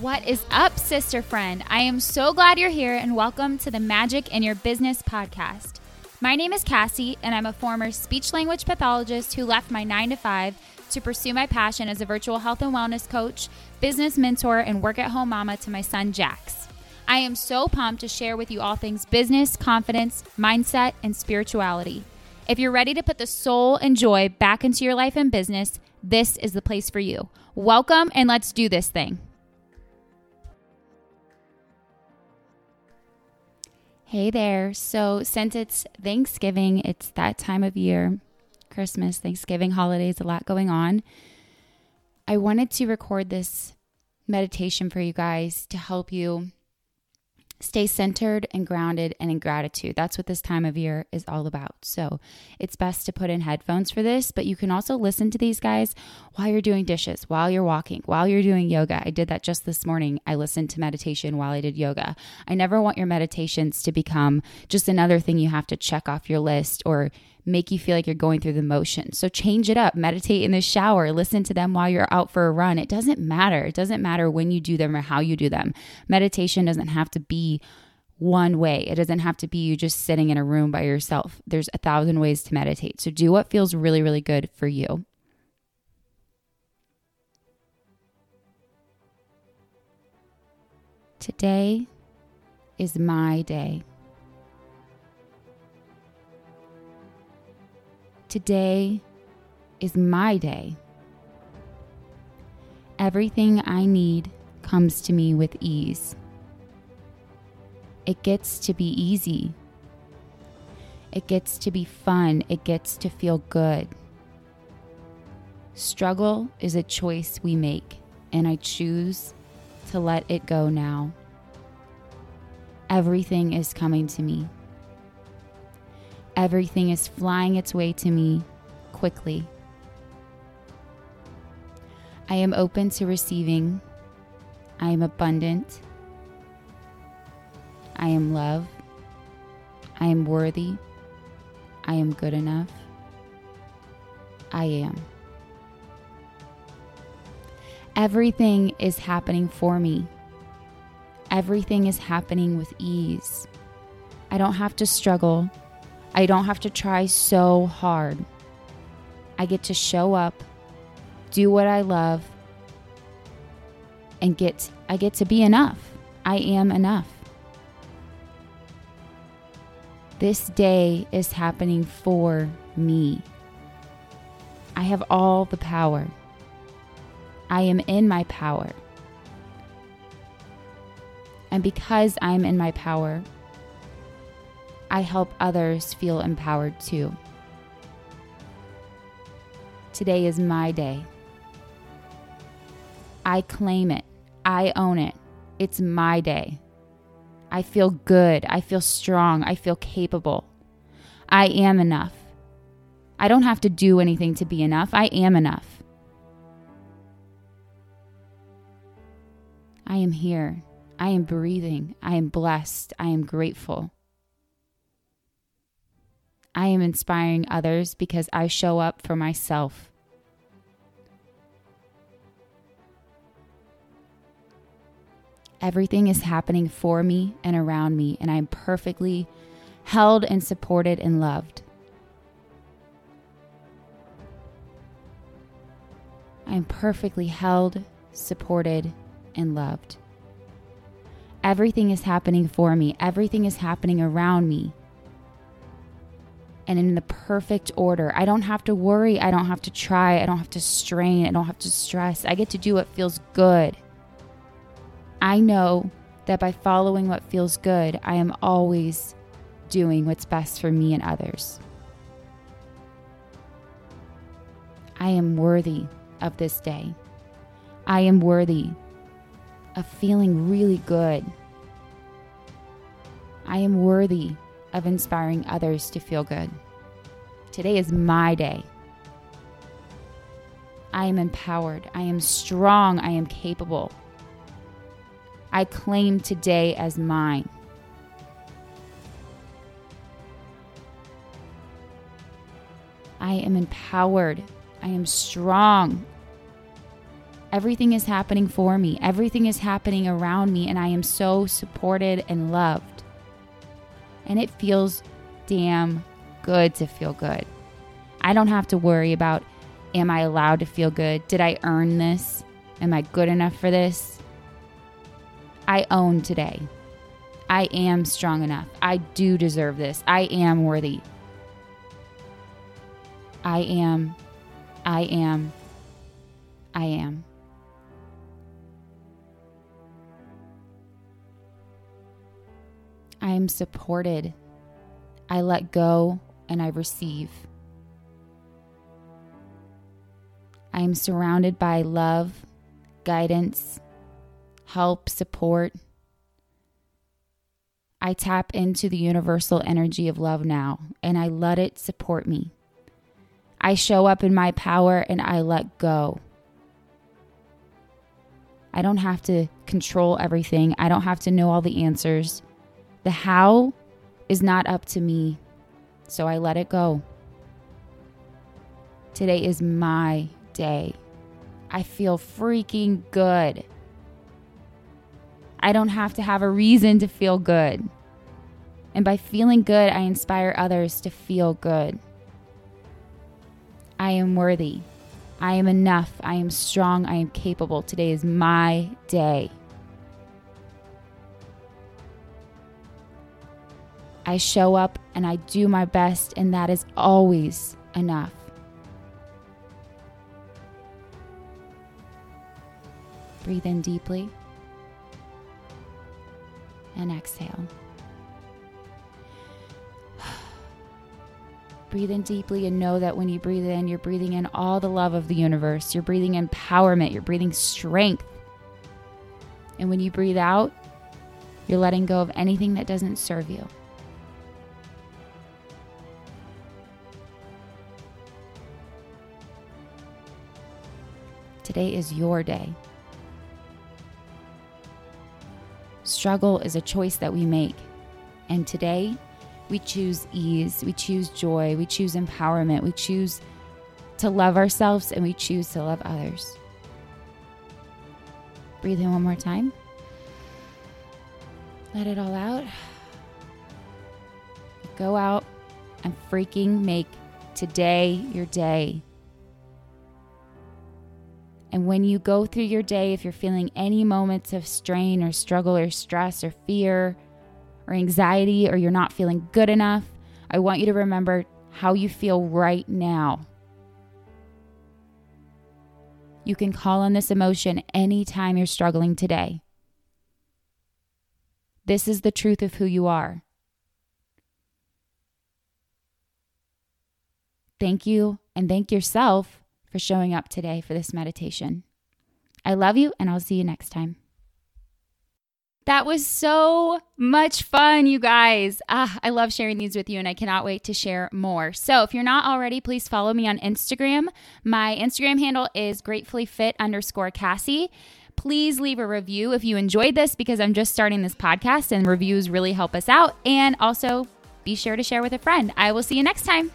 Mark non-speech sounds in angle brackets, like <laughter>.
What is up, sister friend? I am so glad you're here and welcome to the Magic in Your Business podcast. My name is Cassie, and I'm a former speech language pathologist who left my nine to five to pursue my passion as a virtual health and wellness coach, business mentor, and work at home mama to my son, Jax. I am so pumped to share with you all things business, confidence, mindset, and spirituality. If you're ready to put the soul and joy back into your life and business, this is the place for you. Welcome, and let's do this thing. Hey there. So, since it's Thanksgiving, it's that time of year Christmas, Thanksgiving, holidays, a lot going on. I wanted to record this meditation for you guys to help you stay centered and grounded and in gratitude. That's what this time of year is all about. So it's best to put in headphones for this, but you can also listen to these guys while you're doing dishes, while you're walking, while you're doing yoga. I did that just this morning. I listened to meditation while I did yoga. I never want your meditations to become just another thing you have to check off your list or make you feel like you're going through the motion. So change it up. Meditate in the shower. Listen to them while you're out for a run. It doesn't matter. It doesn't matter when you do them or how you do them. Meditation doesn't have to be one way. It doesn't have to be you just sitting in a room by yourself. There's a thousand ways to meditate. So do what feels really, really good for you. Today is my day. Today is my day. Everything I need comes to me with ease. It gets to be easy. It gets to be fun. It gets to feel good. Struggle is a choice we make, and I choose to let it go now. Everything is coming to me. Everything is flying its way to me quickly. I am open to receiving. I am abundant. I am love. I am worthy. I am good enough. I am. Everything is happening for me. Everything is happening with ease. I don't have to struggle. I don't have to try so hard. I get to show up, do what I love, and get I get to be enough. I am enough. This day is happening for me. I have all the power. I am in my power. And because I'm in my power, I help others feel empowered too. Today is my day. I claim it. I own it. It's my day. I feel good. I feel strong. I feel capable. I am enough. I don't have to do anything to be enough. I am enough. I am here. I am breathing. I am blessed. I am grateful. I am inspiring others because I show up for myself. Everything is happening for me and around me, and I'm perfectly held and supported and loved. I'm perfectly held, supported, and loved. Everything is happening for me, everything is happening around me and in the perfect order. I don't have to worry. I don't have to try. I don't have to strain. I don't have to stress. I get to do what feels good. I know that by following what feels good, I am always doing what's best for me and others. I am worthy of this day. I am worthy of feeling really good. I am worthy of inspiring others to feel good. Today is my day. I am empowered. I am strong. I am capable. I claim today as mine. I am empowered. I am strong. Everything is happening for me, everything is happening around me, and I am so supported and loved. And it feels damn good to feel good. I don't have to worry about am I allowed to feel good? Did I earn this? Am I good enough for this? I own today. I am strong enough. I do deserve this. I am worthy. I am, I am, I am. I am supported. I let go and I receive. I am surrounded by love, guidance, help, support. I tap into the universal energy of love now and I let it support me. I show up in my power and I let go. I don't have to control everything, I don't have to know all the answers. The how is not up to me, so I let it go. Today is my day. I feel freaking good. I don't have to have a reason to feel good. And by feeling good, I inspire others to feel good. I am worthy. I am enough. I am strong. I am capable. Today is my day. I show up and I do my best, and that is always enough. Breathe in deeply and exhale. <sighs> breathe in deeply and know that when you breathe in, you're breathing in all the love of the universe. You're breathing empowerment. You're breathing strength. And when you breathe out, you're letting go of anything that doesn't serve you. Today is your day. Struggle is a choice that we make. And today, we choose ease, we choose joy, we choose empowerment, we choose to love ourselves, and we choose to love others. Breathe in one more time. Let it all out. Go out and freaking make today your day. And when you go through your day, if you're feeling any moments of strain or struggle or stress or fear, or anxiety or you're not feeling good enough, I want you to remember how you feel right now. You can call on this emotion anytime you're struggling today. This is the truth of who you are. Thank you and thank yourself for showing up today for this meditation. I love you, and I'll see you next time. That was so much fun, you guys. Ah, I love sharing these with you, and I cannot wait to share more. So, if you're not already, please follow me on Instagram. My Instagram handle is gratefully fit underscore Cassie. Please leave a review if you enjoyed this because I'm just starting this podcast and reviews really help us out. And also be sure to share with a friend. I will see you next time.